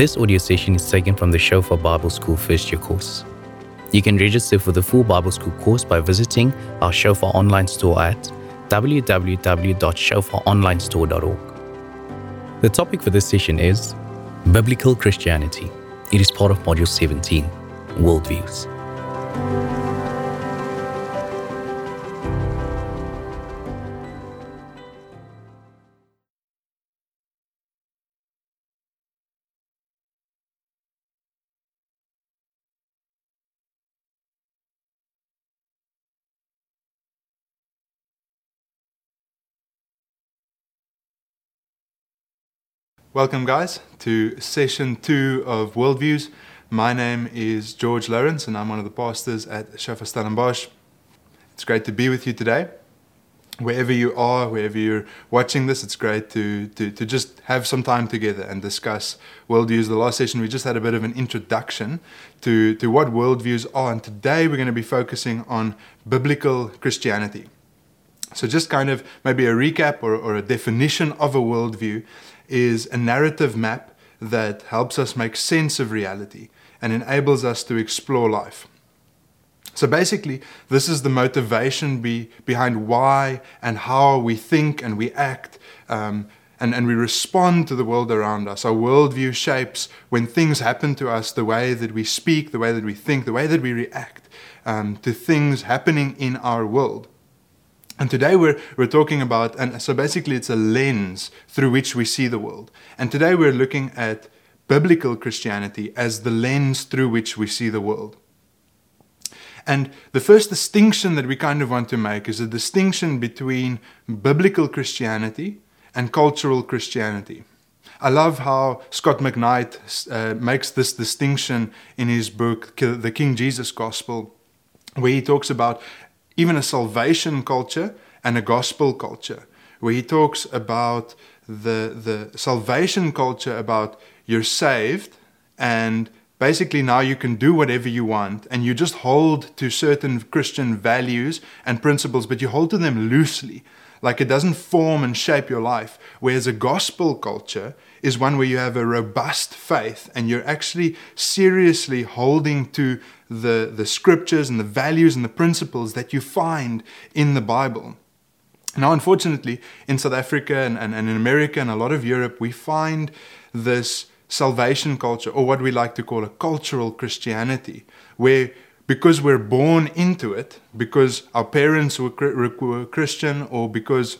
This audio session is taken from the Shofar Bible School first year course. You can register for the full Bible School course by visiting our Shofar online store at www.shofaronlinestore.org. The topic for this session is Biblical Christianity. It is part of Module 17 Worldviews. Welcome, guys, to session two of Worldviews. My name is George Lawrence, and I'm one of the pastors at Shofar Stellenbosch. It's great to be with you today. Wherever you are, wherever you're watching this, it's great to, to, to just have some time together and discuss worldviews. The last session, we just had a bit of an introduction to, to what worldviews are, and today we're going to be focusing on biblical Christianity. So, just kind of maybe a recap or, or a definition of a worldview is a narrative map that helps us make sense of reality and enables us to explore life. So basically, this is the motivation be, behind why and how we think and we act um, and, and we respond to the world around us. Our worldview shapes when things happen to us the way that we speak, the way that we think, the way that we react um, to things happening in our world. And today we're, we're talking about, and so basically it's a lens through which we see the world. And today we're looking at biblical Christianity as the lens through which we see the world. And the first distinction that we kind of want to make is a distinction between biblical Christianity and cultural Christianity. I love how Scot McKnight uh, makes this distinction in his book, The King Jesus Gospel, where he talks about even a salvation culture and a gospel culture, where he talks about the, the salvation culture about you're saved and basically now you can do whatever you want and you just hold to certain Christian values and principles, but you hold to them loosely. Like it doesn't form and shape your life. Whereas a gospel culture is one where you have a robust faith and you're actually seriously holding to the, the scriptures and the values and the principles that you find in the Bible. Now, unfortunately, in South Africa and, and, and in America and a lot of Europe, we find this salvation culture, or what we like to call a cultural Christianity, where because we're born into it, because our parents were, were Christian, or because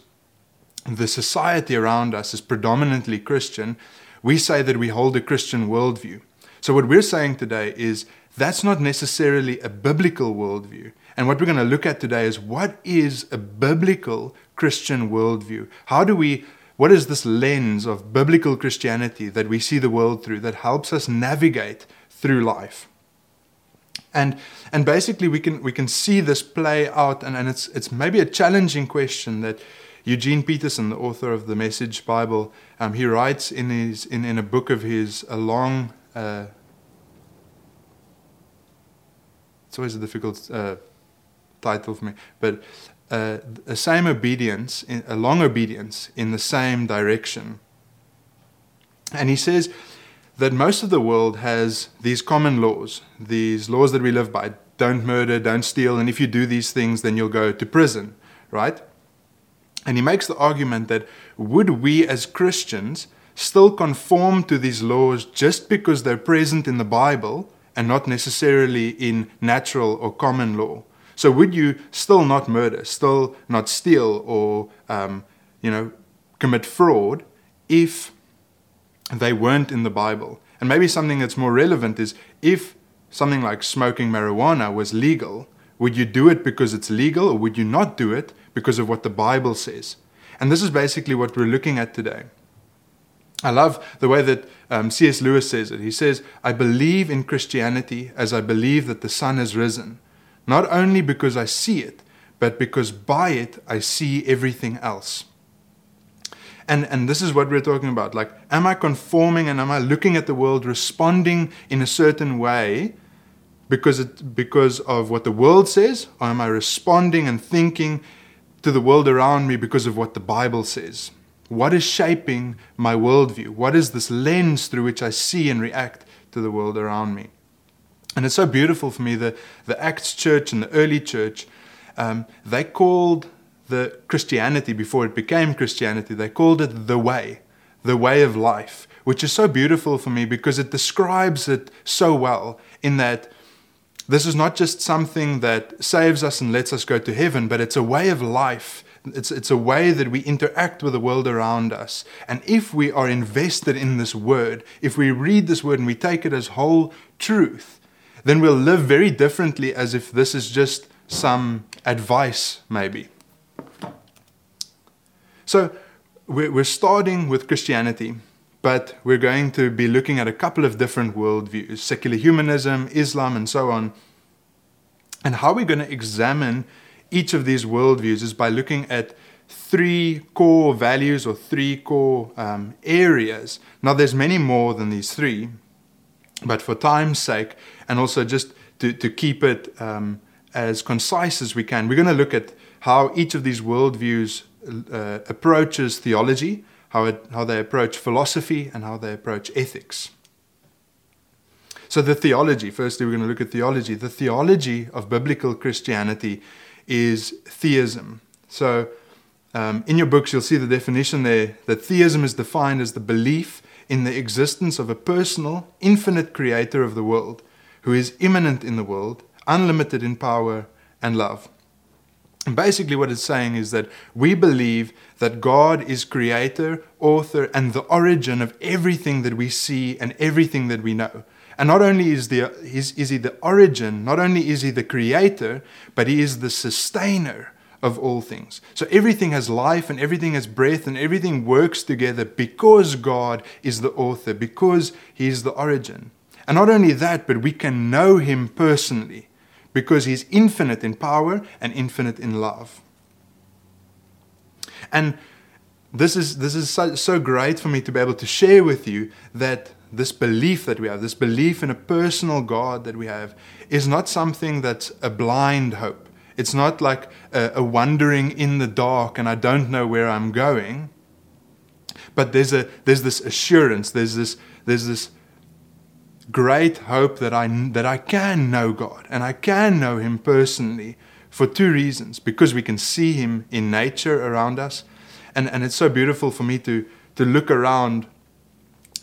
the society around us is predominantly Christian, we say that we hold a Christian worldview. So, what we're saying today is that's not necessarily a biblical worldview. And what we're going to look at today is what is a biblical Christian worldview? How do we, what is this lens of biblical Christianity that we see the world through that helps us navigate through life? And, and basically, we can, we can see this play out, and, and it's, it's maybe a challenging question that Eugene Peterson, the author of the Message Bible, um, he writes in, his, in, in a book of his, a long, uh, it's always a difficult uh, title for me, but uh, a same obedience, a long obedience in the same direction. And he says that most of the world has these common laws, these laws that we live by don't murder, don't steal, and if you do these things, then you'll go to prison, right? And he makes the argument that would we as Christians still conform to these laws just because they're present in the Bible and not necessarily in natural or common law? So would you still not murder, still not steal, or um, you know commit fraud if they weren't in the Bible? And maybe something that's more relevant is if something like smoking marijuana was legal, would you do it because it's legal, or would you not do it because of what the Bible says. And this is basically what we're looking at today. I love the way that um, C.S. Lewis says it. He says, I believe in Christianity as I believe that the sun has risen, not only because I see it, but because by it I see everything else. And, and this is what we're talking about. Like, am I conforming and am I looking at the world responding in a certain way because, it, because of what the world says? Or am I responding and thinking to the world around me because of what the Bible says. What is shaping my worldview? What is this lens through which I see and react to the world around me? And it's so beautiful for me that the Acts church and the early church, um, they called the Christianity before it became Christianity, they called it the way, the way of life, which is so beautiful for me because it describes it so well in that this is not just something that saves us and lets us go to heaven, but it's a way of life. It's, it's a way that we interact with the world around us. And if we are invested in this word, if we read this word and we take it as whole truth, then we'll live very differently as if this is just some advice, maybe. So, we're starting with Christianity, but we're going to be looking at a couple of different worldviews secular humanism, Islam, and so on. And how we're going to examine each of these worldviews is by looking at three core values or three core um, areas. Now, there's many more than these three, but for time's sake, and also just to, to keep it um, as concise as we can, we're going to look at how each of these worldviews uh, approaches theology, how, it, how they approach philosophy, and how they approach ethics. So, the theology, firstly, we're going to look at theology. The theology of biblical Christianity is theism. So, um, in your books, you'll see the definition there that theism is defined as the belief in the existence of a personal, infinite creator of the world who is immanent in the world, unlimited in power and love. And basically, what it's saying is that we believe that God is creator, author, and the origin of everything that we see and everything that we know. And not only is, the, is, is he the origin, not only is he the creator, but he is the sustainer of all things. So everything has life and everything has breath and everything works together because God is the author, because he is the origin. And not only that, but we can know him personally because he's infinite in power and infinite in love. And this is, this is so, so great for me to be able to share with you that this belief that we have, this belief in a personal God that we have, is not something that's a blind hope. It's not like a, a wandering in the dark and I don't know where I'm going. But there's, a, there's this assurance, there's this, there's this great hope that I, that I can know God and I can know Him personally for two reasons. Because we can see Him in nature around us. And, and it's so beautiful for me to, to look around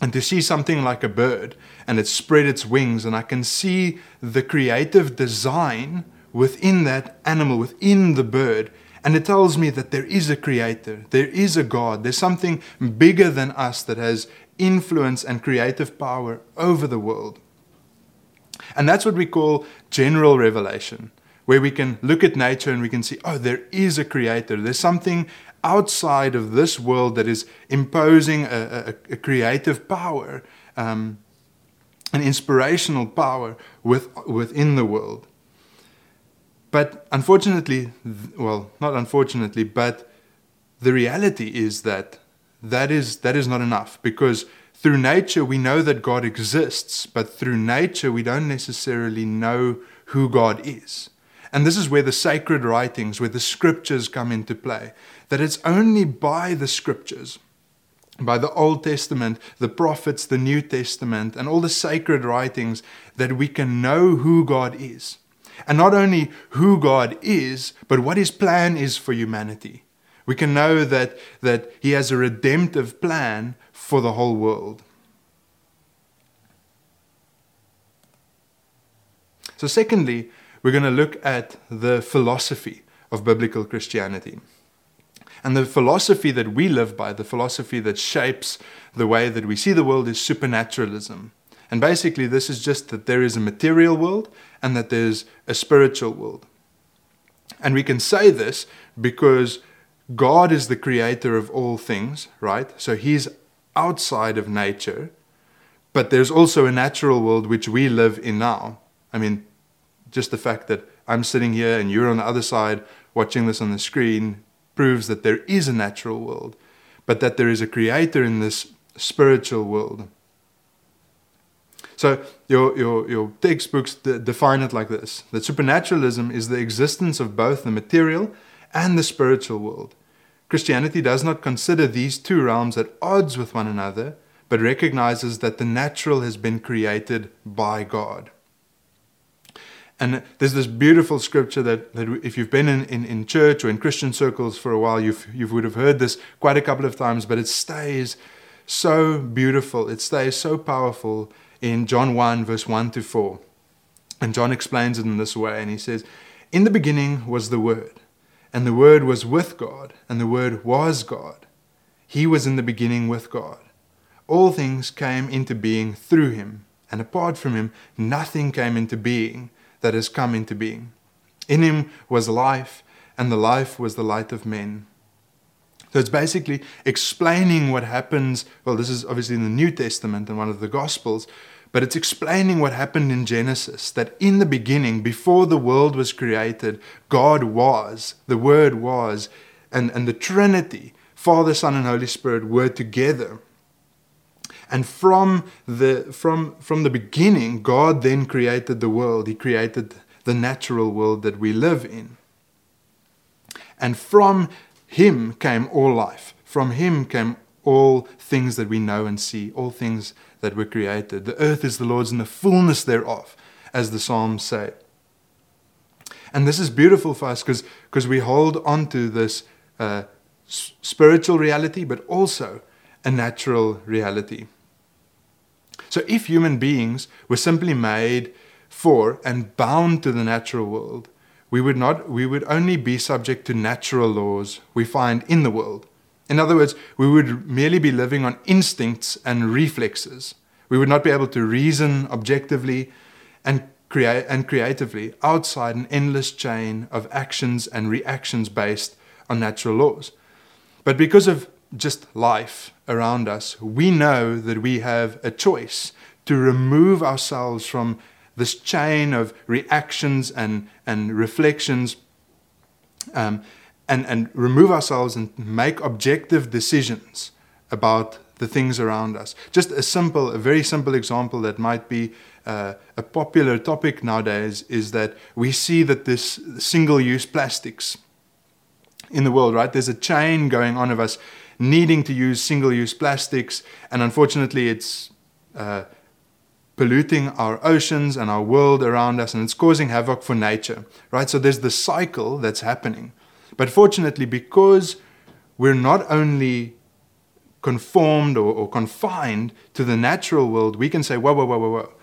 and to see something like a bird and it spread its wings and I can see the creative design within that animal, within the bird. And it tells me that there is a creator, there is a God, there's something bigger than us that has influence and creative power over the world. And that's what we call general revelation, where we can look at nature and we can see, oh, there is a creator. There's something outside of this world that is imposing a, a, a creative power, um, an inspirational power with, within the world. But unfortunately, well, not unfortunately, but the reality is that that is, that is not enough because through nature we know that God exists, but through nature we don't necessarily know who God is. And this is where the sacred writings, where the scriptures come into play. That it's only by the scriptures, by the Old Testament, the prophets, the New Testament, and all the sacred writings that we can know who God is. And not only who God is, but what his plan is for humanity. We can know that, that he has a redemptive plan for the whole world. So, secondly, we're going to look at the philosophy of biblical Christianity. And the philosophy that we live by, the philosophy that shapes the way that we see the world, is supernaturalism. And basically, this is just that there is a material world and that there's a spiritual world. And we can say this because God is the creator of all things, right? So He's outside of nature, but there's also a natural world which we live in now. I mean, just the fact that I'm sitting here and you're on the other side watching this on the screen proves that there is a natural world, but that there is a creator in this spiritual world. So your, your, your textbooks define it like this that supernaturalism is the existence of both the material and the spiritual world, Christianity does not consider these two realms at odds with one another, but recognizes that the natural has been created by God. And there's this beautiful scripture that, that if you've been in, in, in church or in Christian circles for a while, you've, you would have heard this quite a couple of times, but it stays so beautiful. It stays so powerful in John 1, verse 1 to 4. And John explains it in this way, and he says, In the beginning was the Word, and the Word was with God, and the Word was God. He was in the beginning with God. All things came into being through him, and apart from him, nothing came into being that has come into being. In him was life, and the life was the light of men. So it's basically explaining what happens. Well, this is obviously in the New Testament and one of the Gospels, but it's explaining what happened in Genesis that in the beginning, before the world was created, God was, the Word was, and, and the Trinity, Father, Son, and Holy Spirit, were together. And from the, from, from the beginning, God then created the world. He created the natural world that we live in. And from Him came all life. From Him came all things that we know and see, all things that were created. The earth is the Lord's and the fullness thereof, as the Psalms say. And this is beautiful for us because we hold on to this uh, spiritual reality, but also a natural reality. So if human beings were simply made for and bound to the natural world, we would not we would only be subject to natural laws we find in the world. In other words, we would merely be living on instincts and reflexes. We would not be able to reason objectively and create and creatively outside an endless chain of actions and reactions based on natural laws. But because of just life around us, we know that we have a choice to remove ourselves from this chain of reactions and, and reflections um, and, and remove ourselves and make objective decisions about the things around us. Just a simple, a very simple example that might be uh, a popular topic nowadays is that we see that this single use plastics in the world, right? There's a chain going on of us needing to use single use plastics, and unfortunately, it's uh, polluting our oceans and our world around us, and it's causing havoc for nature, right? So there's the cycle that's happening. But fortunately, because we're not only conformed or, or confined to the natural world, we can say, whoa, whoa, whoa, whoa, whoa.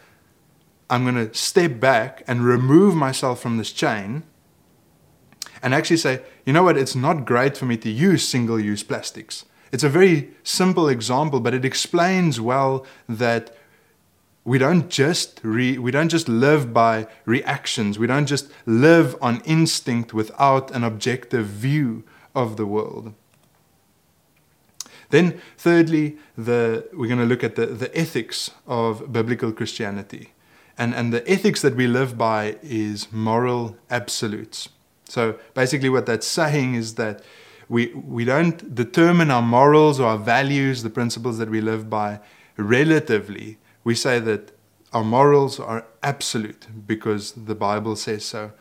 I'm going to step back and remove myself from this chain and actually say, you know what, it's not great for me to use single use plastics. It's a very simple example, but it explains well that we don't just re, we don't just live by reactions. We don't just live on instinct without an objective view of the world. Then, thirdly, the, we're going to look at the, the ethics of biblical Christianity. And, and the ethics that we live by is moral absolutes. So basically, what that's saying is that we, we don't determine our morals or our values, the principles that we live by, relatively. We say that our morals are absolute because the Bible says so.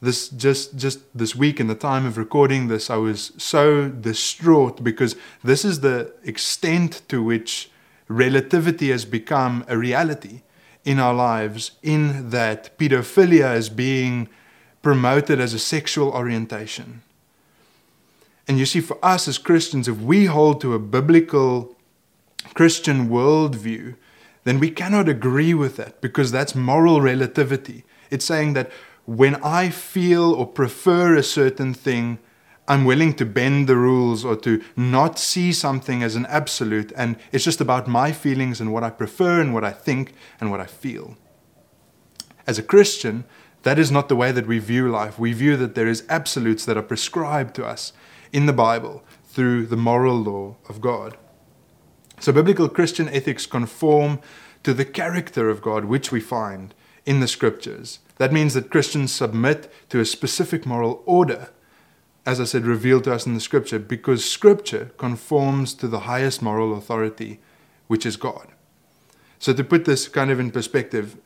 This just just this week in the time of recording this, I was so distraught because this is the extent to which relativity has become a reality in our lives, in that pedophilia is being promoted as a sexual orientation. And you see, for us as Christians, if we hold to a biblical Christian worldview, then we cannot agree with that because that's moral relativity. It's saying that when I feel or prefer a certain thing, I'm willing to bend the rules or to not see something as an absolute, and it's just about my feelings and what I prefer and what I think and what I feel. As a Christian, that is not the way that we view life. We view that there is absolutes that are prescribed to us in the Bible through the moral law of God. So, biblical Christian ethics conform to the character of God, which we find in the scriptures. That means that Christians submit to a specific moral order, as I said, revealed to us in the scripture, because scripture conforms to the highest moral authority, which is God. So, to put this kind of in perspective,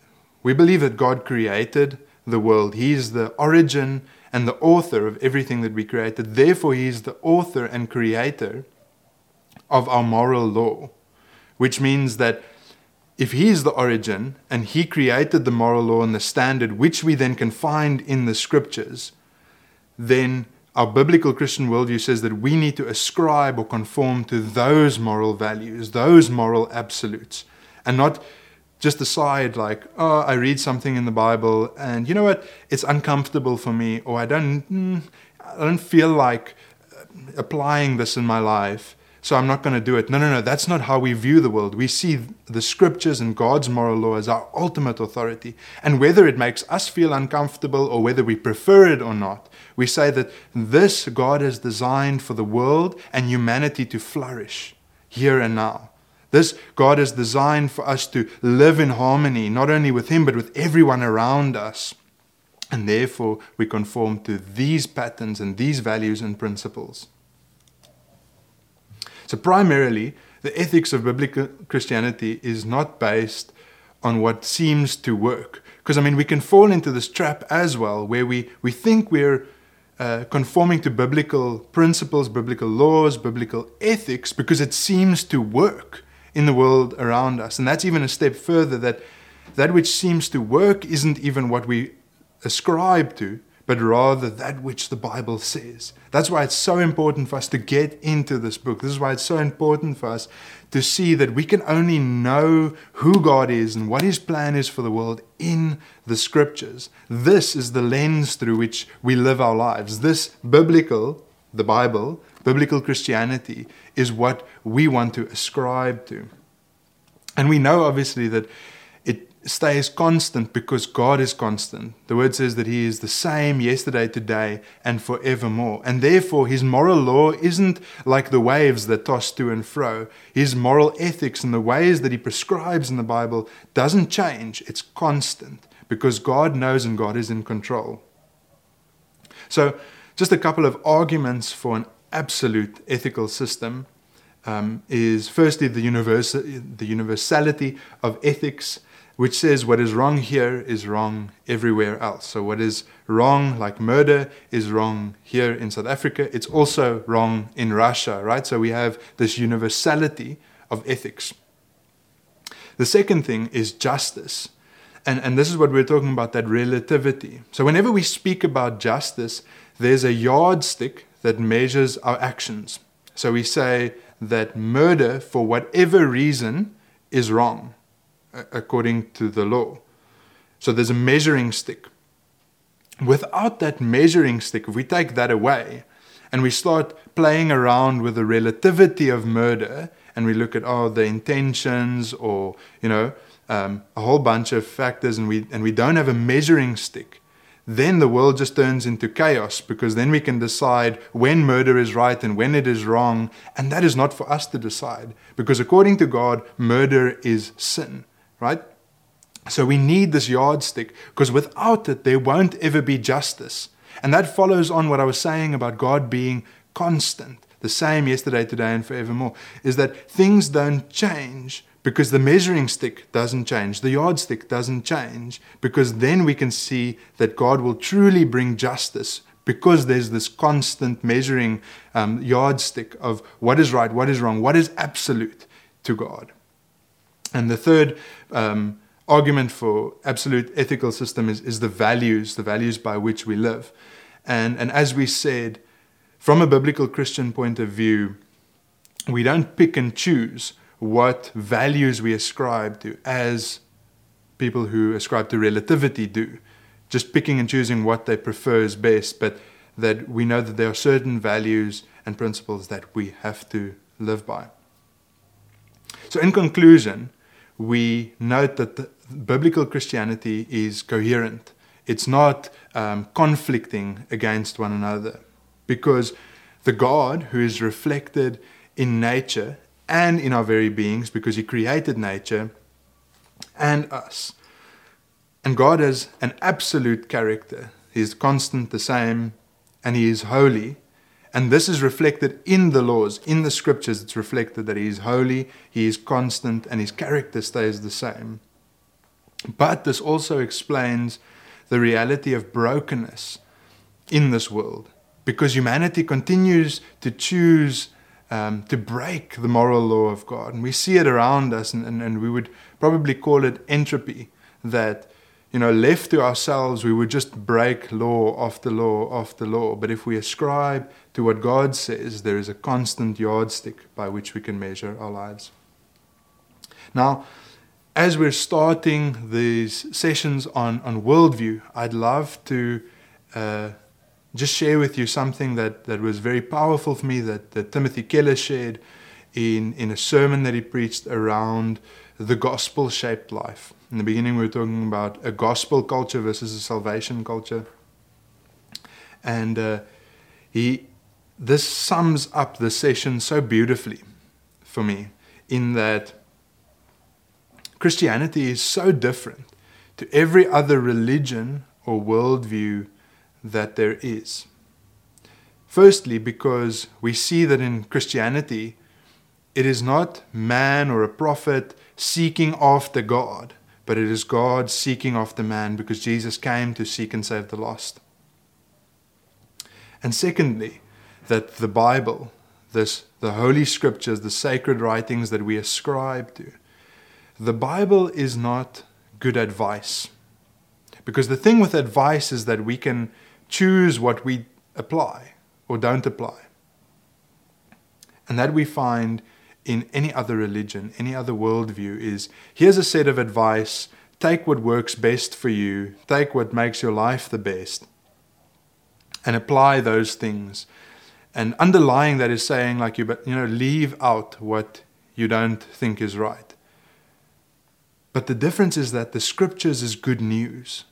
we believe that God created the world. He is the origin and the author of everything that we created. Therefore, He is the author and creator of our moral law, which means that if He is the origin and He created the moral law and the standard, which we then can find in the scriptures, then our biblical Christian worldview says that we need to ascribe or conform to those moral values, those moral absolutes, and not just decide like, oh, I read something in the Bible, and you know what, it's uncomfortable for me, or I don't, mm, I don't feel like applying this in my life, so I'm not going to do it. No, no, no, that's not how we view the world. We see the scriptures and God's moral law as our ultimate authority, and whether it makes us feel uncomfortable or whether we prefer it or not, we say that this God has designed for the world and humanity to flourish here and now. This God has designed for us to live in harmony, not only with Him, but with everyone around us. And therefore, we conform to these patterns and these values and principles. So, primarily, the ethics of biblical Christianity is not based on what seems to work. Because, I mean, we can fall into this trap as well, where we, we think we're uh, conforming to biblical principles, biblical laws, biblical ethics, because it seems to work in the world around us. And that's even a step further that that which seems to work isn't even what we ascribe to, but rather that which the Bible says. That's why it's so important for us to get into this book. This is why it's so important for us to see that we can only know who God is and what His plan is for the world in the Scriptures. This is the lens through which we live our lives. This biblical, the Bible, biblical Christianity is what we want to ascribe to. And we know, obviously, that it stays constant because God is constant. The word says that He is the same yesterday, today, and forevermore. And therefore, His moral law isn't like the waves that toss to and fro. His moral ethics and the ways that He prescribes in the Bible doesn't change, it's constant because God knows and God is in control. So, just a couple of arguments for an absolute ethical system um, is firstly the, universa- the universality of ethics, which says what is wrong here is wrong everywhere else. So, what is wrong, like murder, is wrong here in South Africa. It's also wrong in Russia, right? So, we have this universality of ethics. The second thing is justice. And, and this is what we're talking about that relativity. So, whenever we speak about justice, there's a yardstick that measures our actions. So we say that murder, for whatever reason, is wrong according to the law. So there's a measuring stick. Without that measuring stick, if we take that away and we start playing around with the relativity of murder and we look at oh the intentions or you know um, a whole bunch of factors and we and we don't have a measuring stick then the world just turns into chaos because then we can decide when murder is right and when it is wrong. And that is not for us to decide because according to God, murder is sin, right? So we need this yardstick because without it, there won't ever be justice. And that follows on what I was saying about God being constant, the same yesterday, today, and forevermore, is that things don't change because the measuring stick doesn't change, the yardstick doesn't change, because then we can see that God will truly bring justice because there's this constant measuring um, yardstick of what is right, what is wrong, what is absolute to God. And the third um, argument for absolute ethical system is, is the values, the values by which we live. And, and as we said, from a biblical Christian point of view, we don't pick and choose what values we ascribe to as people who ascribe to relativity do, just picking and choosing what they prefer is best, but that we know that there are certain values and principles that we have to live by. So, in conclusion, we note that biblical Christianity is coherent. It's not um, conflicting against one another because the God who is reflected in nature and in our very beings because He created nature and us. And God has an absolute character. He is constant, the same, and He is holy. And this is reflected in the laws, in the scriptures. It's reflected that He is holy, He is constant, and His character stays the same. But this also explains the reality of brokenness in this world because humanity continues to choose um, to break the moral law of God. And we see it around us, and, and, and we would probably call it entropy that you know, left to ourselves, we would just break law after law after law. But if we ascribe to what God says, there is a constant yardstick by which we can measure our lives. Now, as we're starting these sessions on, on worldview, I'd love to uh, just share with you something that, that was very powerful for me that, that Timothy Keller shared in, in a sermon that he preached around the gospel shaped life. In the beginning, we were talking about a gospel culture versus a salvation culture. And uh, he, this sums up the session so beautifully for me in that Christianity is so different to every other religion or worldview that there is. Firstly, because we see that in Christianity, it is not man or a prophet seeking after God, but it is God seeking after man because Jesus came to seek and save the lost. And secondly, that the Bible, this, the Holy Scriptures, the sacred writings that we ascribe to, the Bible is not good advice. Because the thing with advice is that we can choose what we apply or don't apply. And that we find in any other religion, any other worldview is here's a set of advice, take what works best for you, take what makes your life the best, and apply those things. And underlying that is saying, like, you, but you know, leave out what you don't think is right. But the difference is that the scriptures is good news.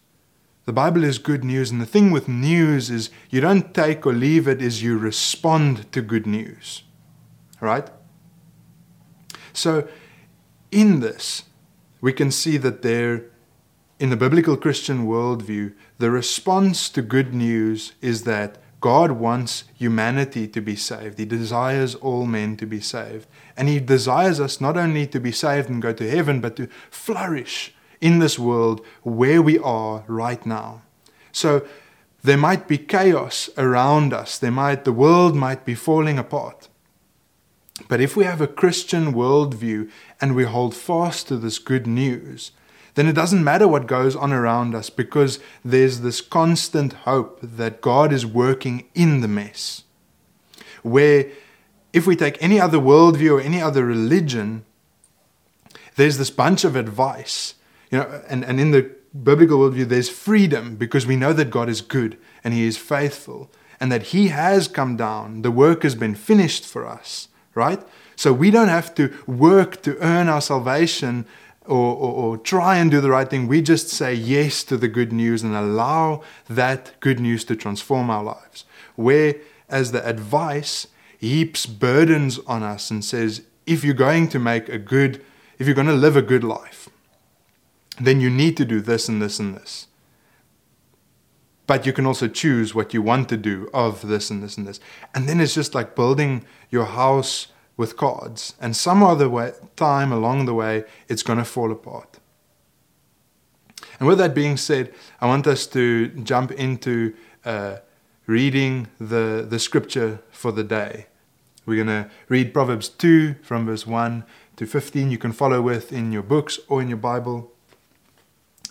The Bible is good news, and the thing with news is you don't take or leave it, is you respond to good news. Right? So, in this, we can see that there, in the biblical Christian worldview, the response to good news is that God wants humanity to be saved. He desires all men to be saved. And He desires us not only to be saved and go to heaven, but to flourish in this world where we are right now. So there might be chaos around us. There might, the world might be falling apart. But if we have a Christian worldview and we hold fast to this good news, then it doesn't matter what goes on around us because there's this constant hope that God is working in the mess. Where if we take any other worldview or any other religion, there's this bunch of advice. You know, and, and in the biblical worldview, there's freedom because we know that God is good and He is faithful and that He has come down. The work has been finished for us right? So we don't have to work to earn our salvation or, or, or, try and do the right thing. We just say yes to the good news and allow that good news to transform our lives. Whereas the advice heaps burdens on us and says, if you're going to make a good, if you're going to live a good life, then you need to do this and this and this. But you can also choose what you want to do of this and this and this. And then it's just like building your house with cards. And some other way, time along the way, it's going to fall apart. And with that being said, I want us to jump into uh, reading the, the scripture for the day. We're going to read Proverbs 2 from verse 1 to 15. You can follow with in your books or in your Bible.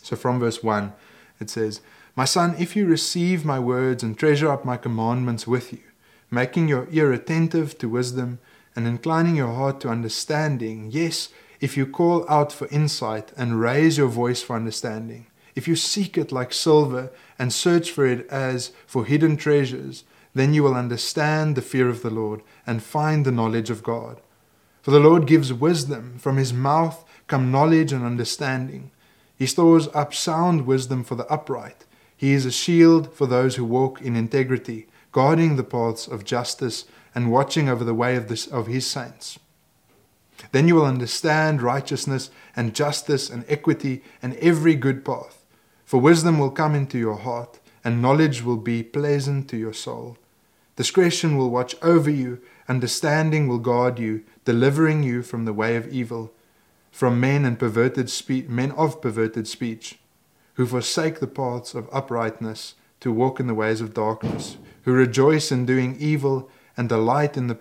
So from verse 1, it says, my son, if you receive my words and treasure up my commandments with you, making your ear attentive to wisdom and inclining your heart to understanding, yes, if you call out for insight and raise your voice for understanding, if you seek it like silver and search for it as for hidden treasures, then you will understand the fear of the Lord and find the knowledge of God. For the Lord gives wisdom, from his mouth come knowledge and understanding. He stores up sound wisdom for the upright. He is a shield for those who walk in integrity, guarding the paths of justice and watching over the way of, this, of his saints. Then you will understand righteousness and justice and equity and every good path. For wisdom will come into your heart, and knowledge will be pleasant to your soul. Discretion will watch over you, understanding will guard you, delivering you from the way of evil, from men and perverted spe- men of perverted speech who forsake the paths of uprightness to walk in the ways of darkness, who rejoice in doing evil and delight in the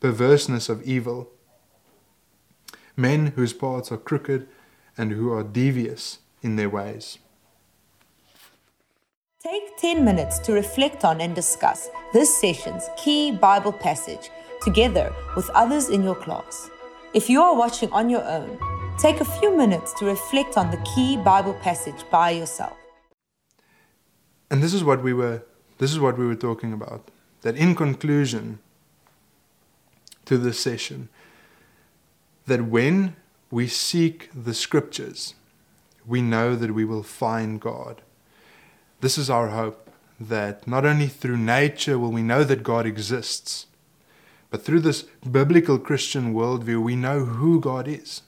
perverseness of evil, men whose paths are crooked and who are devious in their ways. Take 10 minutes to reflect on and discuss this session's key Bible passage together with others in your class. If you are watching on your own, take a few minutes to reflect on the key Bible passage by yourself. And this is what we were this is what we were talking about. That in conclusion to this session, that when we seek the scriptures, we know that we will find God. This is our hope that not only through nature will we know that God exists, but through this biblical Christian worldview, we know who God is.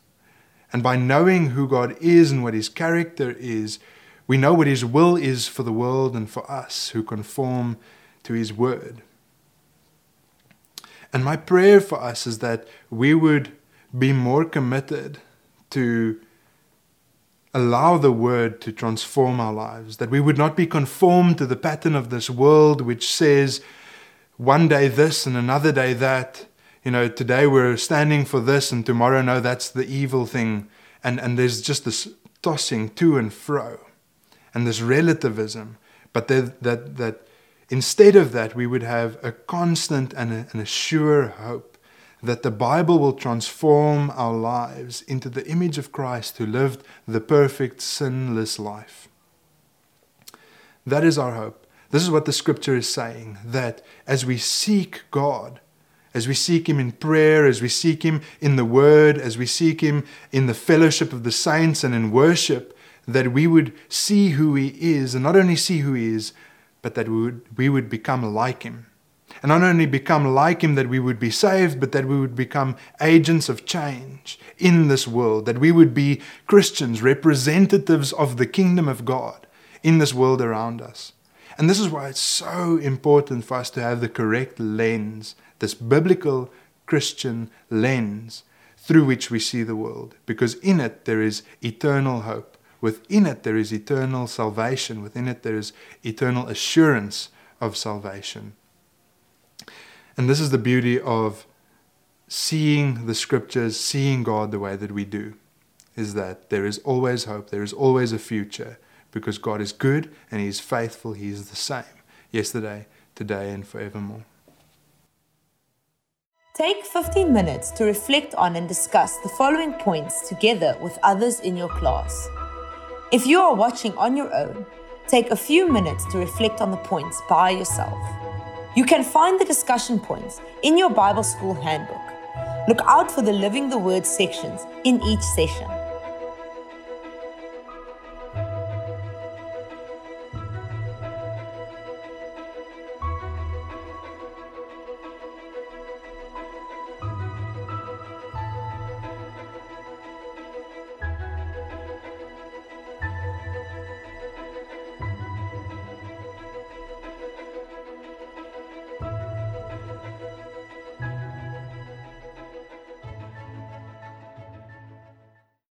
And by knowing who God is and what his character is, we know what his will is for the world and for us who conform to his word. And my prayer for us is that we would be more committed to allow the word to transform our lives, that we would not be conformed to the pattern of this world which says one day this and another day that. You know, today we're standing for this and tomorrow, no, that's the evil thing. And, and there's just this tossing to and fro and this relativism, but that, that, that instead of that, we would have a constant and a, and a sure hope that the Bible will transform our lives into the image of Christ who lived the perfect, sinless life. That is our hope. This is what the scripture is saying that as we seek God, as we seek Him in prayer, as we seek Him in the Word, as we seek Him in the fellowship of the saints and in worship, that we would see who He is, and not only see who He is, but that we would, we would become like Him. And not only become like Him that we would be saved, but that we would become agents of change in this world, that we would be Christians, representatives of the kingdom of God in this world around us. And this is why it's so important for us to have the correct lens, this biblical Christian lens through which we see the world, because in it there is eternal hope. Within it, there is eternal salvation. Within it, there is eternal assurance of salvation. And this is the beauty of seeing the scriptures, seeing God the way that we do, is that there is always hope, there is always a future, because God is good and He is faithful, He is the same yesterday, today, and forevermore. Take 15 minutes to reflect on and discuss the following points together with others in your class. If you are watching on your own, take a few minutes to reflect on the points by yourself. You can find the discussion points in your Bible School handbook. Look out for the Living the Word sections in each session.